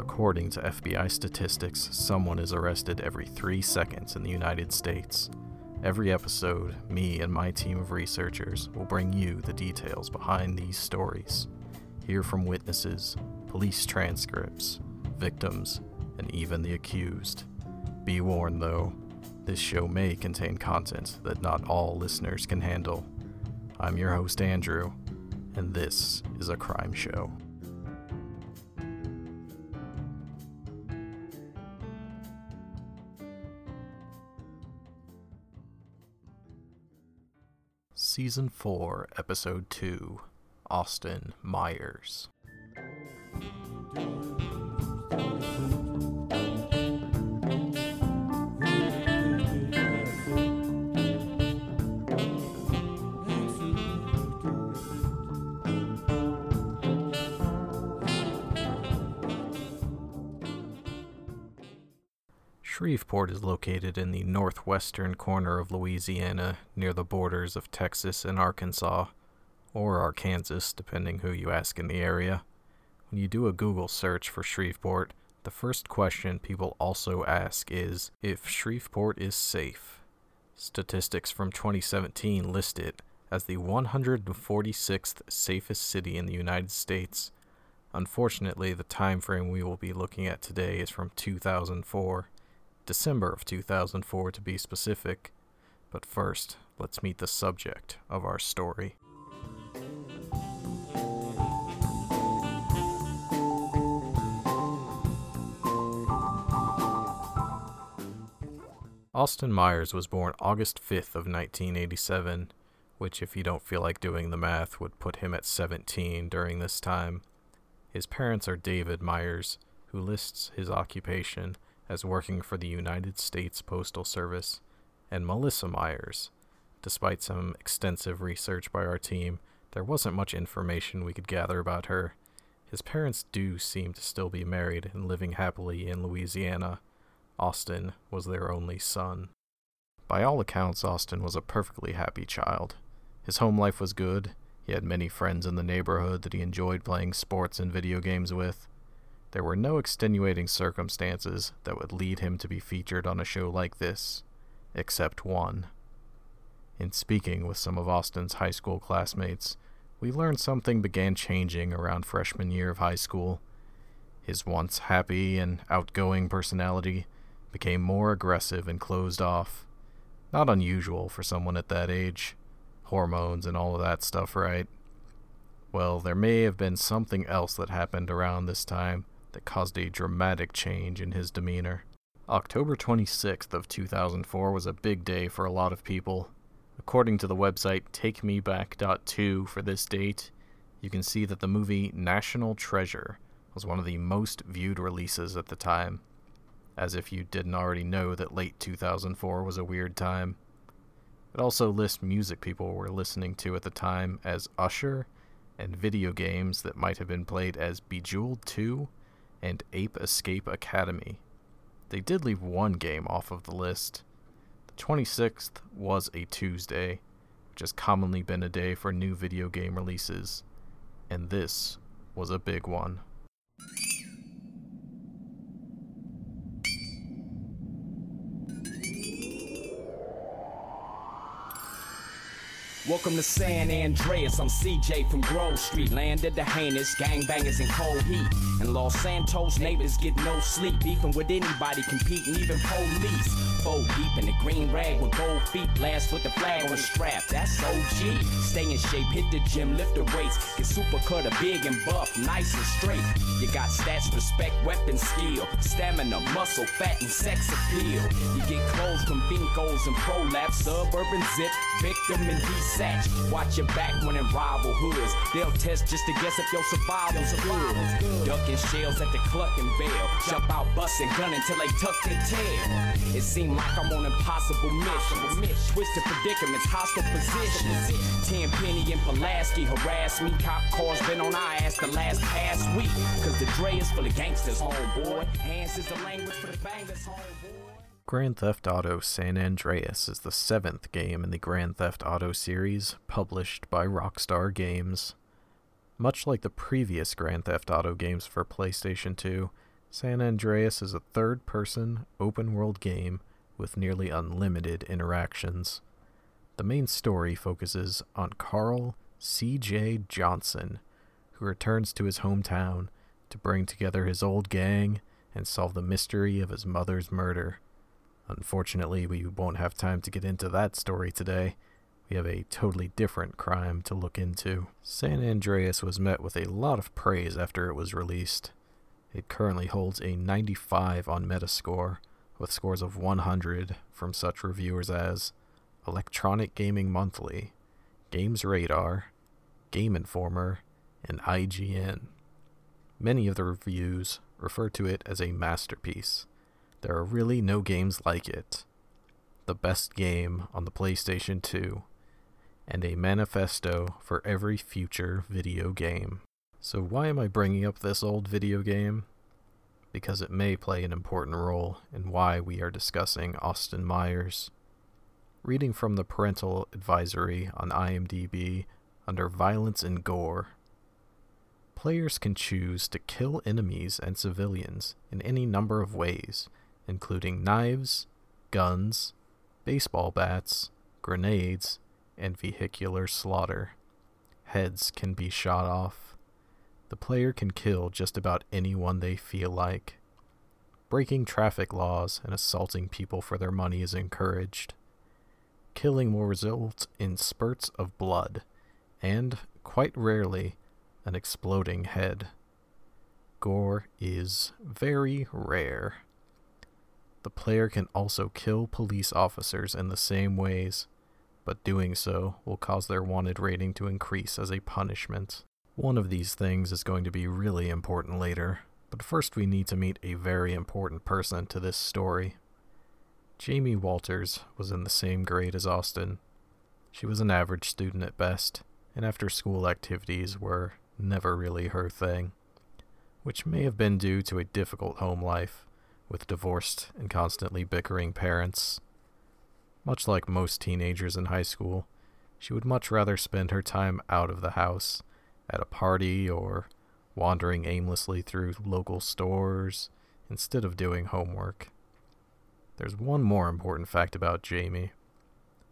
According to FBI statistics, someone is arrested every three seconds in the United States. Every episode, me and my team of researchers will bring you the details behind these stories. Hear from witnesses, police transcripts, victims, and even the accused. Be warned though, this show may contain content that not all listeners can handle. I'm your host, Andrew, and this is a crime show. Season 4, Episode 2 Austin Myers. Shreveport is located in the northwestern corner of Louisiana, near the borders of Texas and Arkansas, or Arkansas, depending who you ask in the area. When you do a Google search for Shreveport, the first question people also ask is if Shreveport is safe. Statistics from 2017 list it as the 146th safest city in the United States. Unfortunately, the time frame we will be looking at today is from 2004. December of 2004 to be specific. But first, let's meet the subject of our story. Austin Myers was born August 5th of 1987, which if you don't feel like doing the math would put him at 17 during this time. His parents are David Myers, who lists his occupation as working for the United States Postal Service, and Melissa Myers. Despite some extensive research by our team, there wasn't much information we could gather about her. His parents do seem to still be married and living happily in Louisiana. Austin was their only son. By all accounts, Austin was a perfectly happy child. His home life was good. He had many friends in the neighborhood that he enjoyed playing sports and video games with. There were no extenuating circumstances that would lead him to be featured on a show like this, except one. In speaking with some of Austin's high school classmates, we learned something began changing around freshman year of high school. His once happy and outgoing personality became more aggressive and closed off. Not unusual for someone at that age. Hormones and all of that stuff, right? Well, there may have been something else that happened around this time that caused a dramatic change in his demeanor. October 26th of 2004 was a big day for a lot of people. According to the website TakeMeBack.to for this date, you can see that the movie National Treasure was one of the most viewed releases at the time. As if you didn't already know that late 2004 was a weird time. It also lists music people were listening to at the time as Usher and video games that might have been played as Bejeweled 2 and Ape Escape Academy. They did leave one game off of the list. The 26th was a Tuesday, which has commonly been a day for new video game releases, and this was a big one. Welcome to San Andreas. I'm CJ from Grove Street, land of the heinous gangbangers in cold heat. And Los Santos neighbors get no sleep, beefing with anybody, competing, even police. Fold deep in the green rag with gold feet, blast with the flag on the strap. That's OG. Stay in shape, hit the gym, lift the weights, get super cut, a big and buff, nice and straight. You got stats, respect, weapon skill, stamina, muscle, fat, and sex appeal. You get clothes from Binco's and ProLaps, suburban zip, victim and he's satch. Watch your back when in rival hoods. They'll test just to guess if your survival's good. Ducking shells at the Cluckin' Bell. Jump out, busting gun until they tuck their tail. It seemed like I'm on impossible mission. Twisted predicaments, hostile positions. Tenpenny and Pulaski harass me. Cop cars been on our ass the last past week. Cause the Dre is full of gangsters, homeboy. Hands is the language for the bangers, homeboy. Grand Theft Auto San Andreas is the seventh game in the Grand Theft Auto series, published by Rockstar Games. Much like the previous Grand Theft Auto games for PlayStation 2, San Andreas is a third person, open world game with nearly unlimited interactions. The main story focuses on Carl C.J. Johnson, who returns to his hometown to bring together his old gang and solve the mystery of his mother's murder. Unfortunately, we won't have time to get into that story today. We have a totally different crime to look into. San Andreas was met with a lot of praise after it was released. It currently holds a 95 on Metascore, with scores of 100 from such reviewers as Electronic Gaming Monthly, Games Radar, Game Informer, and IGN. Many of the reviews refer to it as a masterpiece. There are really no games like it. The best game on the PlayStation 2, and a manifesto for every future video game. So, why am I bringing up this old video game? Because it may play an important role in why we are discussing Austin Myers. Reading from the parental advisory on IMDb under Violence and Gore. Players can choose to kill enemies and civilians in any number of ways, including knives, guns, baseball bats, grenades, and vehicular slaughter. Heads can be shot off. The player can kill just about anyone they feel like. Breaking traffic laws and assaulting people for their money is encouraged. Killing will result in spurts of blood, and, quite rarely, an exploding head. Gore is very rare. The player can also kill police officers in the same ways, but doing so will cause their wanted rating to increase as a punishment. One of these things is going to be really important later, but first we need to meet a very important person to this story. Jamie Walters was in the same grade as Austin. She was an average student at best, and after school activities were never really her thing, which may have been due to a difficult home life with divorced and constantly bickering parents. Much like most teenagers in high school, she would much rather spend her time out of the house, at a party, or wandering aimlessly through local stores instead of doing homework. There's one more important fact about Jamie.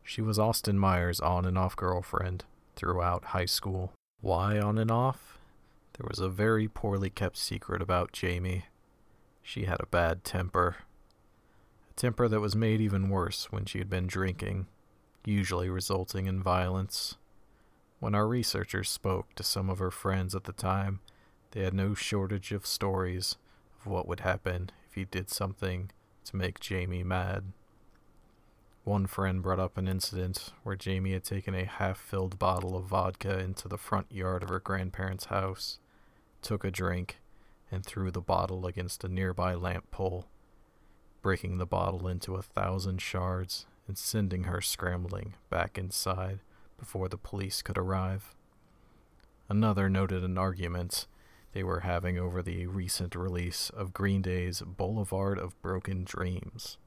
She was Austin Myers' on and off girlfriend throughout high school. Why on and off? There was a very poorly kept secret about Jamie. She had a bad temper. A temper that was made even worse when she had been drinking, usually resulting in violence. When our researchers spoke to some of her friends at the time, they had no shortage of stories of what would happen if he did something to make Jamie mad. One friend brought up an incident where Jamie had taken a half filled bottle of vodka into the front yard of her grandparents' house, took a drink, and threw the bottle against a nearby lamp pole, breaking the bottle into a thousand shards and sending her scrambling back inside before the police could arrive. Another noted an argument they were having over the recent release of Green Day's Boulevard of Broken Dreams.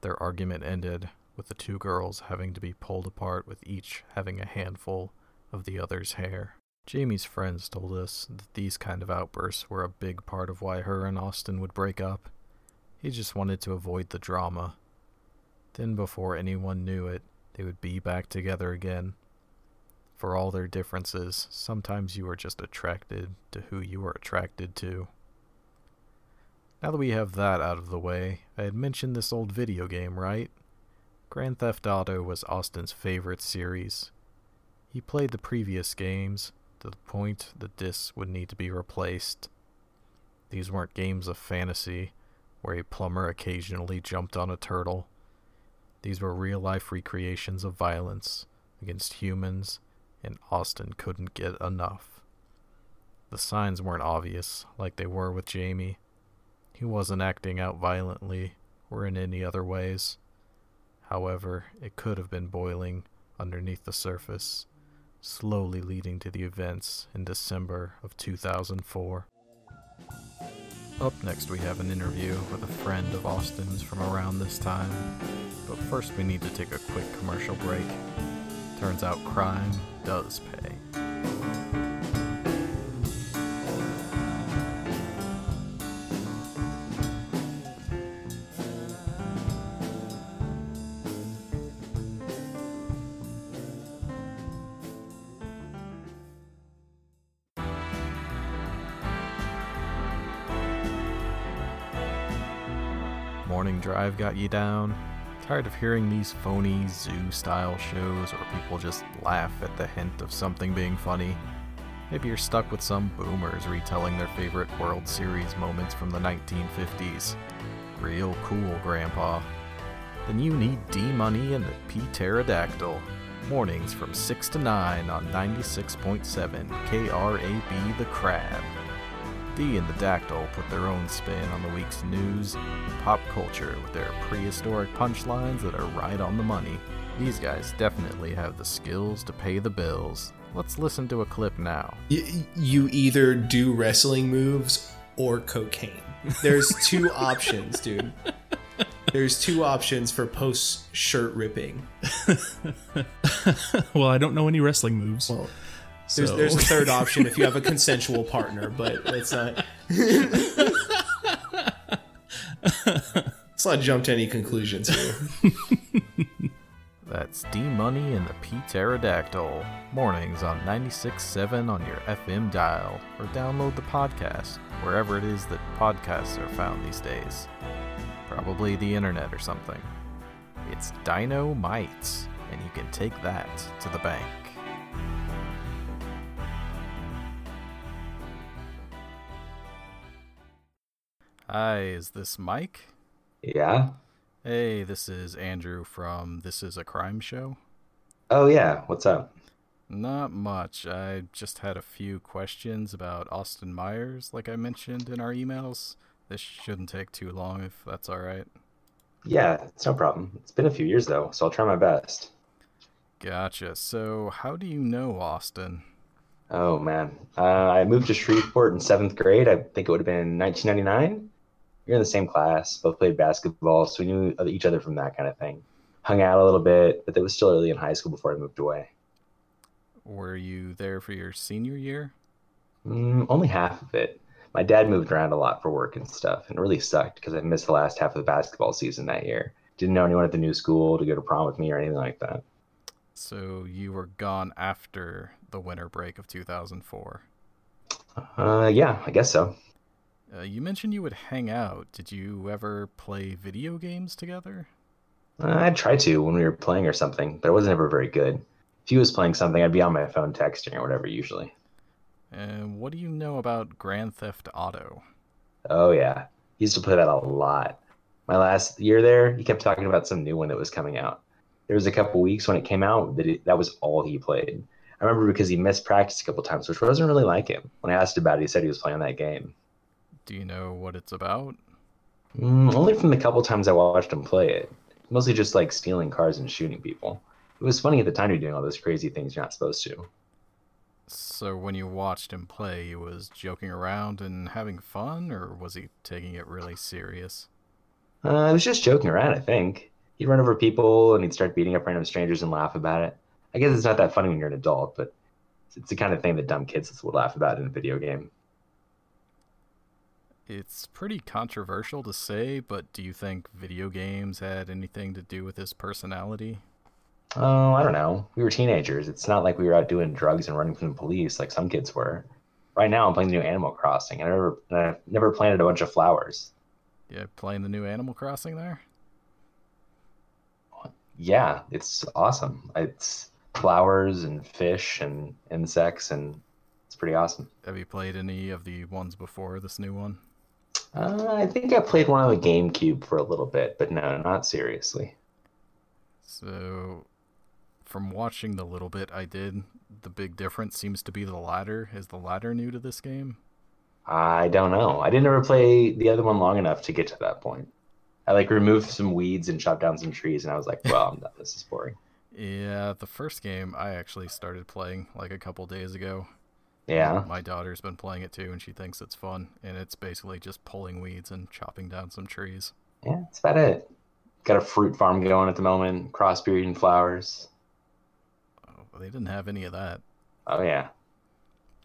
Their argument ended with the two girls having to be pulled apart with each having a handful of the other's hair. Jamie's friends told us that these kind of outbursts were a big part of why her and Austin would break up. He just wanted to avoid the drama. Then, before anyone knew it, they would be back together again. For all their differences, sometimes you are just attracted to who you are attracted to. Now that we have that out of the way, I had mentioned this old video game, right? Grand Theft Auto was Austin's favorite series. He played the previous games, to the point the discs would need to be replaced. These weren't games of fantasy, where a plumber occasionally jumped on a turtle. These were real life recreations of violence against humans, and Austin couldn't get enough. The signs weren't obvious, like they were with Jamie. He wasn't acting out violently or in any other ways. However, it could have been boiling underneath the surface slowly leading to the events in December of 2004. Up next, we have an interview with a friend of Austin's from around this time, but first we need to take a quick commercial break. Turns out crime does pay. Drive got you down? Tired of hearing these phony zoo style shows where people just laugh at the hint of something being funny? Maybe you're stuck with some boomers retelling their favorite World Series moments from the 1950s. Real cool, Grandpa. Then you need D Money and the P Pterodactyl. Mornings from 6 to 9 on 96.7 KRAB The Crab. D and the Dactyl put their own spin on the week's news and pop culture with their prehistoric punchlines that are right on the money. These guys definitely have the skills to pay the bills. Let's listen to a clip now. You, you either do wrestling moves or cocaine. There's two options, dude. There's two options for post shirt ripping. well, I don't know any wrestling moves. Well, there's, so- there's a third option if you have a consensual partner, but it's not. Let's not jump to any conclusions here. That's D Money and the P Pterodactyl. Mornings on 96.7 on your FM dial, or download the podcast wherever it is that podcasts are found these days. Probably the internet or something. It's Dino Mites, and you can take that to the bank. Hi, is this Mike? Yeah. Hey, this is Andrew from This Is a Crime Show. Oh yeah. What's up? Not much. I just had a few questions about Austin Myers, like I mentioned in our emails. This shouldn't take too long if that's alright. Yeah, it's no problem. It's been a few years though, so I'll try my best. Gotcha. So, how do you know Austin? Oh man, uh, I moved to Shreveport in seventh grade. I think it would have been 1999. We were in the same class, both played basketball, so we knew each other from that kind of thing. Hung out a little bit, but it was still early in high school before I moved away. Were you there for your senior year? Mm, only half of it. My dad moved around a lot for work and stuff, and it really sucked because I missed the last half of the basketball season that year. Didn't know anyone at the new school to go to prom with me or anything like that. So, you were gone after the winter break of 2004. Uh, yeah, I guess so. Uh, you mentioned you would hang out. Did you ever play video games together? Uh, I'd try to when we were playing or something, but I wasn't ever very good. If he was playing something, I'd be on my phone texting or whatever usually. And what do you know about Grand Theft Auto? Oh yeah, he used to play that a lot. My last year there, he kept talking about some new one that was coming out. There was a couple weeks when it came out that it, that was all he played. I remember because he missed practice a couple times, which wasn't really like him. When I asked about it, he said he was playing that game. Do you know what it's about? Mm, only from the couple times I watched him play it. Mostly just like stealing cars and shooting people. It was funny at the time be doing all those crazy things you're not supposed to. So when you watched him play, he was joking around and having fun, or was he taking it really serious? Uh, I was just joking around, I think. He'd run over people and he'd start beating up random strangers and laugh about it. I guess it's not that funny when you're an adult, but it's the kind of thing that dumb kids would laugh about in a video game. It's pretty controversial to say, but do you think video games had anything to do with his personality? Oh, I don't know. We were teenagers. It's not like we were out doing drugs and running from the police like some kids were. Right now, I'm playing the new Animal Crossing, and I never, I've never planted a bunch of flowers. Yeah, playing the new Animal Crossing there? Yeah, it's awesome. It's flowers and fish and insects, and it's pretty awesome. Have you played any of the ones before this new one? Uh, I think I played one on the GameCube for a little bit, but no, not seriously. So, from watching the little bit I did, the big difference seems to be the ladder. Is the ladder new to this game? I don't know. I didn't ever play the other one long enough to get to that point. I like removed some weeds and chopped down some trees, and I was like, "Well, I'm done. This is boring." Yeah, the first game I actually started playing like a couple days ago. Yeah. My daughter's been playing it too, and she thinks it's fun. And it's basically just pulling weeds and chopping down some trees. Yeah, that's about it. Got a fruit farm going at the moment, crossbreeding flowers. Oh, they didn't have any of that. Oh yeah.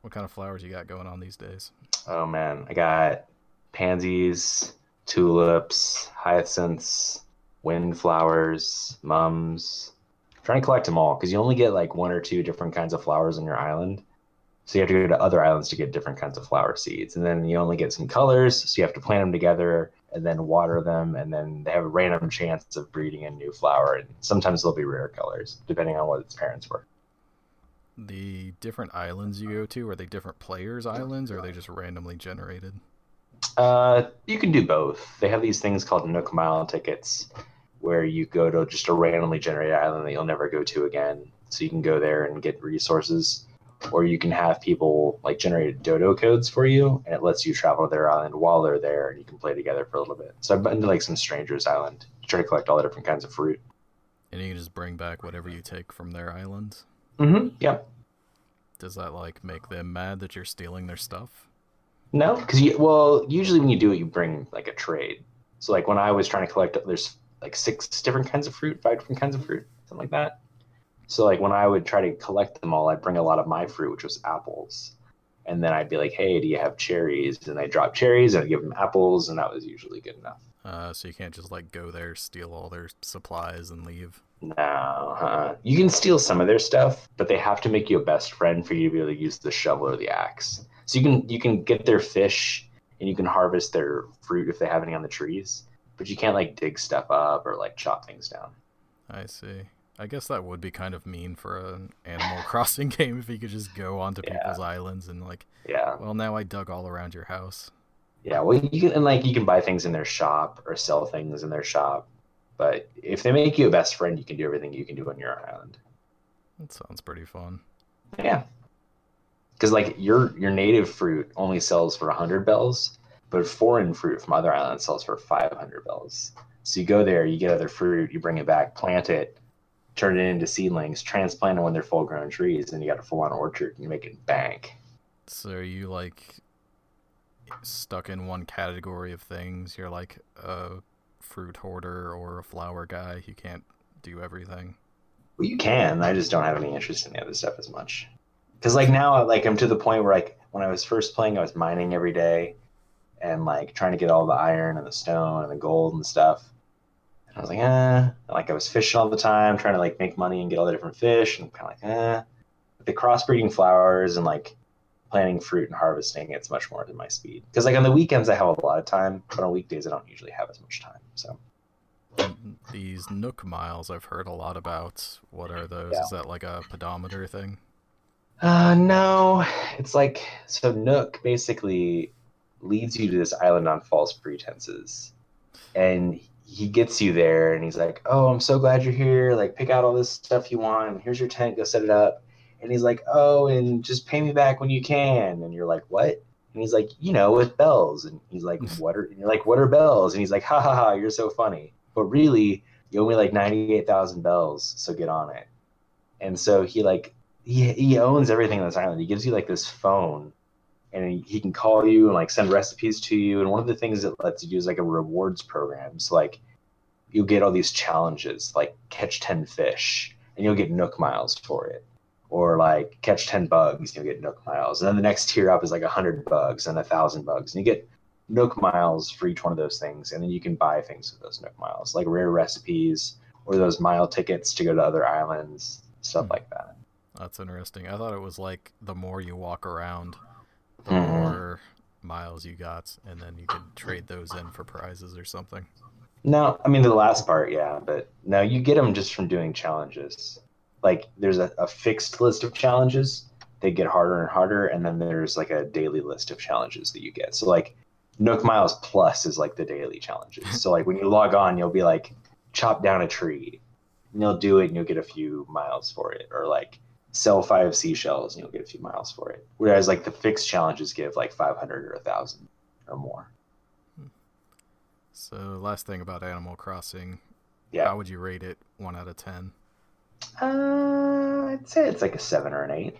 What kind of flowers you got going on these days? Oh man, I got pansies, tulips, hyacinths, windflowers, mums. I'm trying to collect them all because you only get like one or two different kinds of flowers on your island. So you have to go to other islands to get different kinds of flower seeds. And then you only get some colors, so you have to plant them together and then water them, and then they have a random chance of breeding a new flower. And sometimes they'll be rare colors, depending on what its parents were. The different islands you go to, are they different players' islands or are they just randomly generated? Uh, you can do both. They have these things called Nook Mile tickets, where you go to just a randomly generated island that you'll never go to again. So you can go there and get resources, or you can have people like generate dodo codes for you, and it lets you travel to their island while they're there, and you can play together for a little bit. So I've been to like some strangers' island to try to collect all the different kinds of fruit. And you can just bring back whatever you take from their islands. Mm-hmm. Yep. Does that like make them mad that you're stealing their stuff? No, because you well, usually when you do it, you bring like a trade. So like when I was trying to collect, there's like six different kinds of fruit, five different kinds of fruit, something like that. So like when I would try to collect them all, I'd bring a lot of my fruit, which was apples, and then I'd be like, "Hey, do you have cherries?" And they drop cherries, and I'd give them apples, and that was usually good enough. Uh, so you can't just like go there, steal all their supplies, and leave. No, uh, you can steal some of their stuff, but they have to make you a best friend for you to be able to use the shovel or the axe. So you can you can get their fish and you can harvest their fruit if they have any on the trees, but you can't like dig stuff up or like chop things down. I see. I guess that would be kind of mean for an Animal Crossing game if you could just go onto Yeah. people's islands and like, Yeah, well, now I dug all around your house. yeah. Well, you can and like you can buy things in their shop or sell things in their shop, but if they make you a best friend, you can do everything you can do on your island. That sounds pretty fun. Yeah. Because like your your native fruit only sells for hundred bells, but foreign fruit from other islands sells for five hundred bells. So you go there, you get other fruit, you bring it back, plant it, turn it into seedlings, transplant them when they're full grown trees, and you got a full on orchard and you make it bank. So are you like stuck in one category of things? You're like a fruit hoarder or a flower guy. You can't do everything. Well, you can. I just don't have any interest in the other stuff as much. Because like now, like I'm to the point where like when I was first playing, I was mining every day, and like trying to get all the iron and the stone and the gold and stuff. And I was like, eh. And, like I was fishing all the time, trying to like make money and get all the different fish, and kind of like, eh. But the crossbreeding flowers and like planting fruit and harvesting, it's much more to my speed. Because like on the weekends, I have a lot of time, but on weekdays, I don't usually have as much time. So. These Nook miles I've heard a lot about. What are those? Yeah. Is that like a pedometer thing? Uh, no, it's like so. Nook basically leads you to this island on false pretenses, and he gets you there, and he's like, "Oh, I'm so glad you're here. Like, pick out all this stuff you want. Here's your tent. Go set it up." And he's like, "Oh, and just pay me back when you can." And you're like, "What?" And he's like, "You know, with bells." And he's like, "What are?" And you're like, "What are bells?" And he's like, "Ha ha ha! You're so funny." But really, you owe me like ninety-eight thousand bells, so get on it. And so he like he he owns everything on this island. He gives you like this phone, and he, can call you and like send recipes to you. And one of the things it lets you do is like a rewards program. So like you'll get all these challenges, like catch ten fish, and you'll get Nook miles for it, or like catch ten bugs, you'll get Nook miles. And then the next tier up is like hundred bugs and a thousand bugs, and you get Nook miles for each one of those things. And then you can buy things with those Nook miles, like rare recipes or those mile tickets to go to other islands, stuff Hmm. like that. That's interesting. I thought it was like the more you walk around, the Mhm. more miles you got, and then you could trade those in for prizes or something. No, I mean the last part, yeah, but no, you get them just from doing challenges. Like there's a, a fixed list of challenges, they get harder and harder, and then there's like a daily list of challenges that you get. So like Nook Miles Plus is like the daily challenges. so like when you log on, you'll be like chop down a tree, and you'll do it, and you'll get a few miles for it, or like sell five seashells, and you'll get a few miles for it. Whereas like the fixed challenges give like 500 or a thousand or more. So, last thing about Animal Crossing, Yeah. how would you rate it? One out of ten. Uh, I'd say it's like a seven or an eight.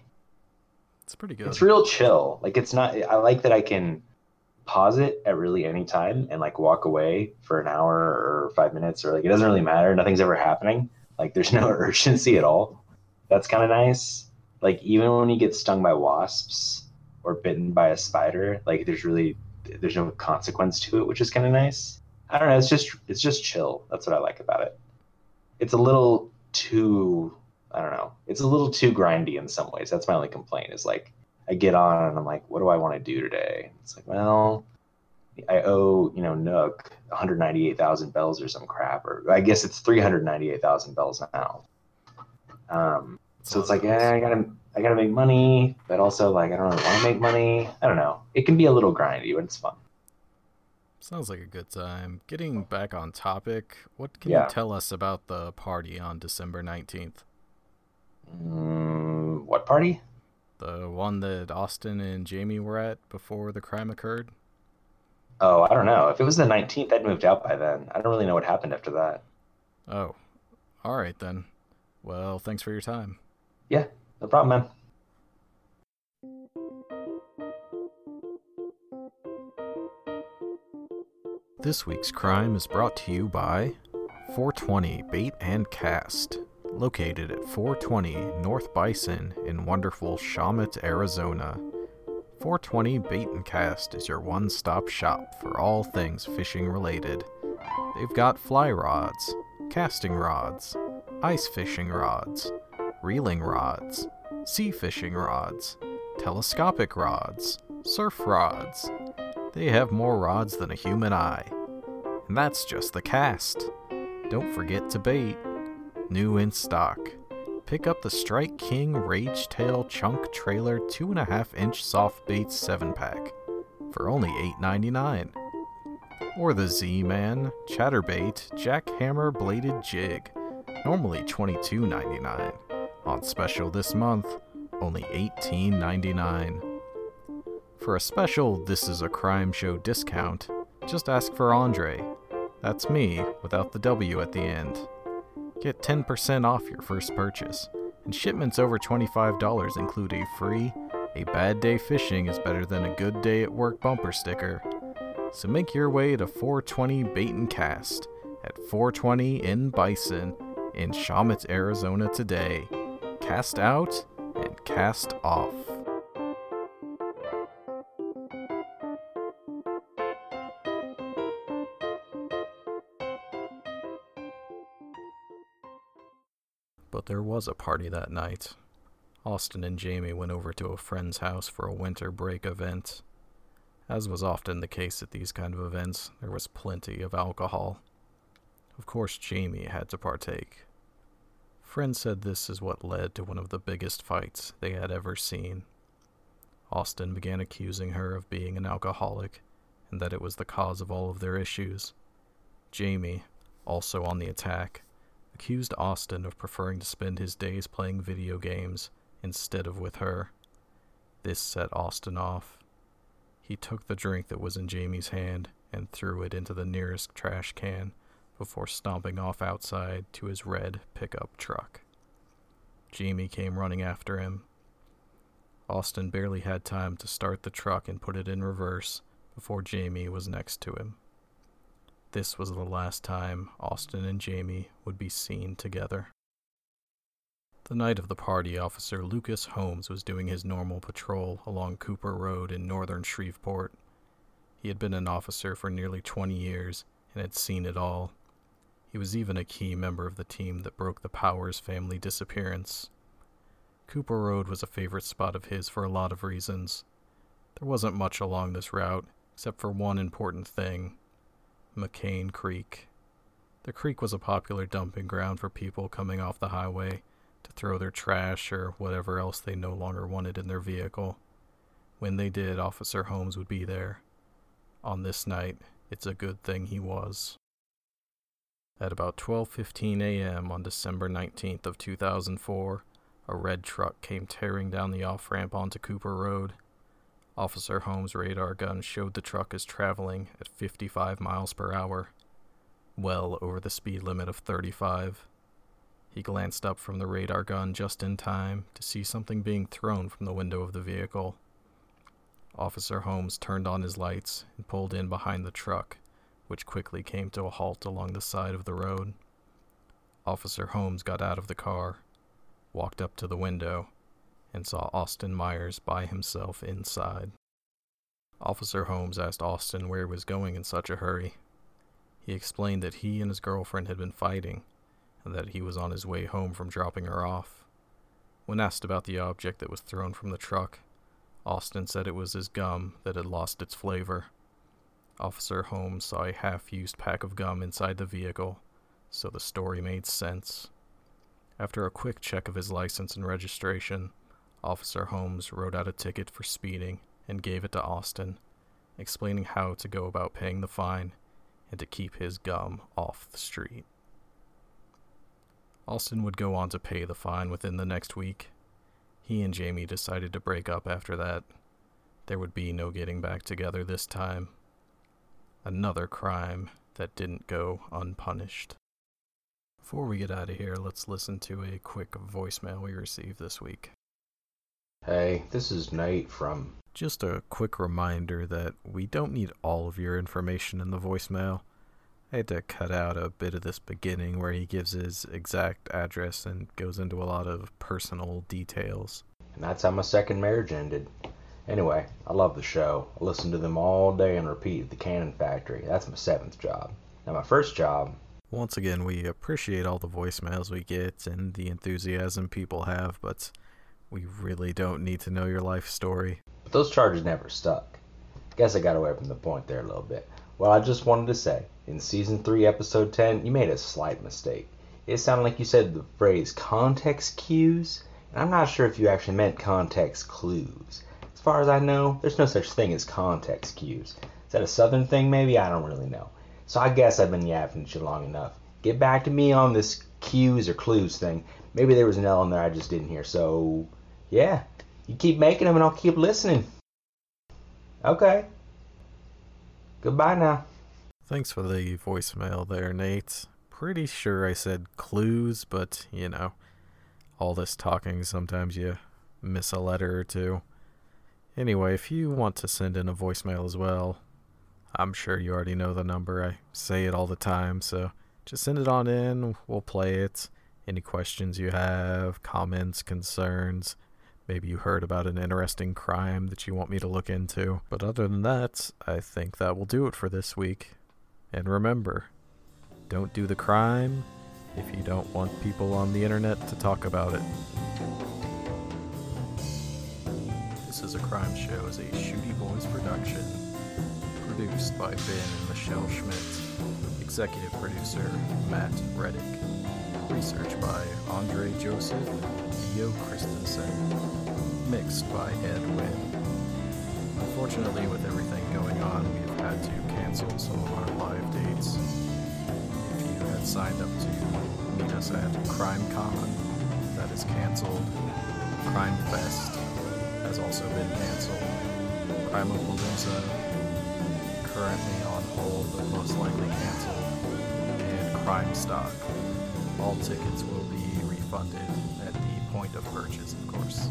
It's pretty good. It's real chill. Like it's not. I like that I can pause it at really any time and like walk away for an hour or five minutes or like it doesn't really matter. Nothing's ever happening. Like there's no urgency at all. That's kind of nice. Like even when you get stung by wasps or bitten by a spider, like there's really there's no consequence to it, which is kind of nice. I don't know. It's just it's just chill. That's what I like about it. It's a little too I don't know. It's a little too grindy in some ways. That's my only complaint. Is like I get on and I'm like, what do I want to do today? It's like, well, I owe you know Nook 198,000 bells or some crap, or I guess it's 398,000 bells now. Um, so it's like, yeah, I gotta I gotta make money, but also like I don't really want to make money. I don't know. It can be a little grindy, but it's fun. Sounds like a good time. Getting back on topic, what can Yeah. you tell us about the party on December 19th? Mm, what party? The one that Austin and Jamie were at before the crime occurred? Oh, I don't know. If it was the 19th, I'd moved out by then. I don't really know what happened after that. Oh, all right then. Well, thanks for your time. Yeah, no problem, man. This week's crime is brought to you by 420 Bait and Cast, located at 420 North Bison in wonderful Shawmut, Arizona. 420 Bait and Cast is your one stop shop for all things fishing related. They've got fly rods, casting rods, ice fishing rods, reeling rods, sea fishing rods, telescopic rods, surf rods. They have more rods than a human eye. And that's just the cast. Don't forget to bait. New in stock. Pick up the Strike King Rage Tail Chunk Trailer 2.5 inch soft bait 7 pack for only $8.99. Or the Z Man Chatterbait Jackhammer Bladed Jig, normally $22.99. On special this month, only $18.99. For a special This Is a Crime Show discount, just ask for Andre. That's me, without the W at the end. Get 10% off your first purchase, and shipments over $25 include a free A Bad Day Fishing is Better Than a Good Day at Work bumper sticker. So make your way to 420 Bait and Cast at 420 in Bison in Shawmut, Arizona today. Cast out and cast off. But there was a party that night. Austin and Jamie went over to a friend's house for a winter break event. As was often the case at these kind of events, there was plenty of alcohol. Of course, Jamie had to partake. Friends said this is what led to one of the biggest fights they had ever seen. Austin began accusing her of being an alcoholic and that it was the cause of all of their issues. Jamie, also on the attack, accused Austin of preferring to spend his days playing video games instead of with her. This set Austin off. He took the drink that was in Jamie's hand and threw it into the nearest trash can before stomping off outside to his red pickup truck. Jamie came running after him. Austin barely had time to start the truck and put it in reverse before Jamie was next to him. This was the last time Austin and Jamie would be seen together. The night of the party, Officer Lucas Holmes was doing his normal patrol along Cooper Road in northern Shreveport. He had been an officer for nearly 20 years and had seen it all. He was even a key member of the team that broke the Powers family disappearance. Cooper Road was a favorite spot of his for a lot of reasons. There wasn't much along this route, except for one important thing McCain Creek. The creek was a popular dumping ground for people coming off the highway to throw their trash or whatever else they no longer wanted in their vehicle. When they did, Officer Holmes would be there. On this night, it's a good thing he was. At about 12:15 a.m. on December 19th of 2004, a red truck came tearing down the off-ramp onto Cooper Road. Officer Holmes' radar gun showed the truck as traveling at 55 miles per hour, well over the speed limit of 35. He glanced up from the radar gun just in time to see something being thrown from the window of the vehicle. Officer Holmes turned on his lights and pulled in behind the truck, which quickly came to a halt along the side of the road. Officer Holmes got out of the car, walked up to the window, and saw Austin Myers by himself inside. Officer Holmes asked Austin where he was going in such a hurry. He explained that he and his girlfriend had been fighting, and that he was on his way home from dropping her off. When asked about the object that was thrown from the truck, Austin said it was his gum that had lost its flavor. Officer Holmes saw a half used pack of gum inside the vehicle, so the story made sense. After a quick check of his license and registration, Officer Holmes wrote out a ticket for speeding and gave it to Austin, explaining how to go about paying the fine and to keep his gum off the street. Austin would go on to pay the fine within the next week. He and Jamie decided to break up after that. There would be no getting back together this time. Another crime that didn't go unpunished. Before we get out of here, let's listen to a quick voicemail we received this week. Hey, this is Nate from. Just a quick reminder that we don't need all of your information in the voicemail. I had to cut out a bit of this beginning where he gives his exact address and goes into a lot of personal details. And that's how my second marriage ended. Anyway, I love the show. I listen to them all day and repeat at the Cannon Factory. That's my seventh job. Now, my first job. Once again, we appreciate all the voicemails we get and the enthusiasm people have, but we really don't need to know your life story. But those charges never stuck. Guess I got away from the point there a little bit. Well, I just wanted to say, in season 3, episode 10, you made a slight mistake. It sounded like you said the phrase context cues, and I'm not sure if you actually meant context clues. As far as I know, there's no such thing as context cues. Is that a southern thing, maybe? I don't really know. So I guess I've been yapping at you long enough. Get back to me on this cues or clues thing. Maybe there was an L in there I just didn't hear. So, yeah, you keep making them and I'll keep listening. Okay. Goodbye now. Thanks for the voicemail there, Nate. Pretty sure I said clues, but you know, all this talking, sometimes you miss a letter or two. Anyway, if you want to send in a voicemail as well, I'm sure you already know the number. I say it all the time, so just send it on in. We'll play it. Any questions you have, comments, concerns, maybe you heard about an interesting crime that you want me to look into. But other than that, I think that will do it for this week. And remember, don't do the crime if you don't want people on the internet to talk about it. This is a Crime Show is a Shooty Boys production. Produced by Ben and Michelle Schmidt. Executive producer Matt Reddick. Research by Andre Joseph Theo Christensen. Mixed by Ed Wynn. Unfortunately, with everything going on, we've had to cancel some of our live dates. If you had signed up to meet us at CrimeCon, that is canceled. Crime Fest has also been canceled. Crime of Palooza, currently on hold, but most likely canceled. And Crime Stock. All tickets will be refunded at the point of purchase, of course.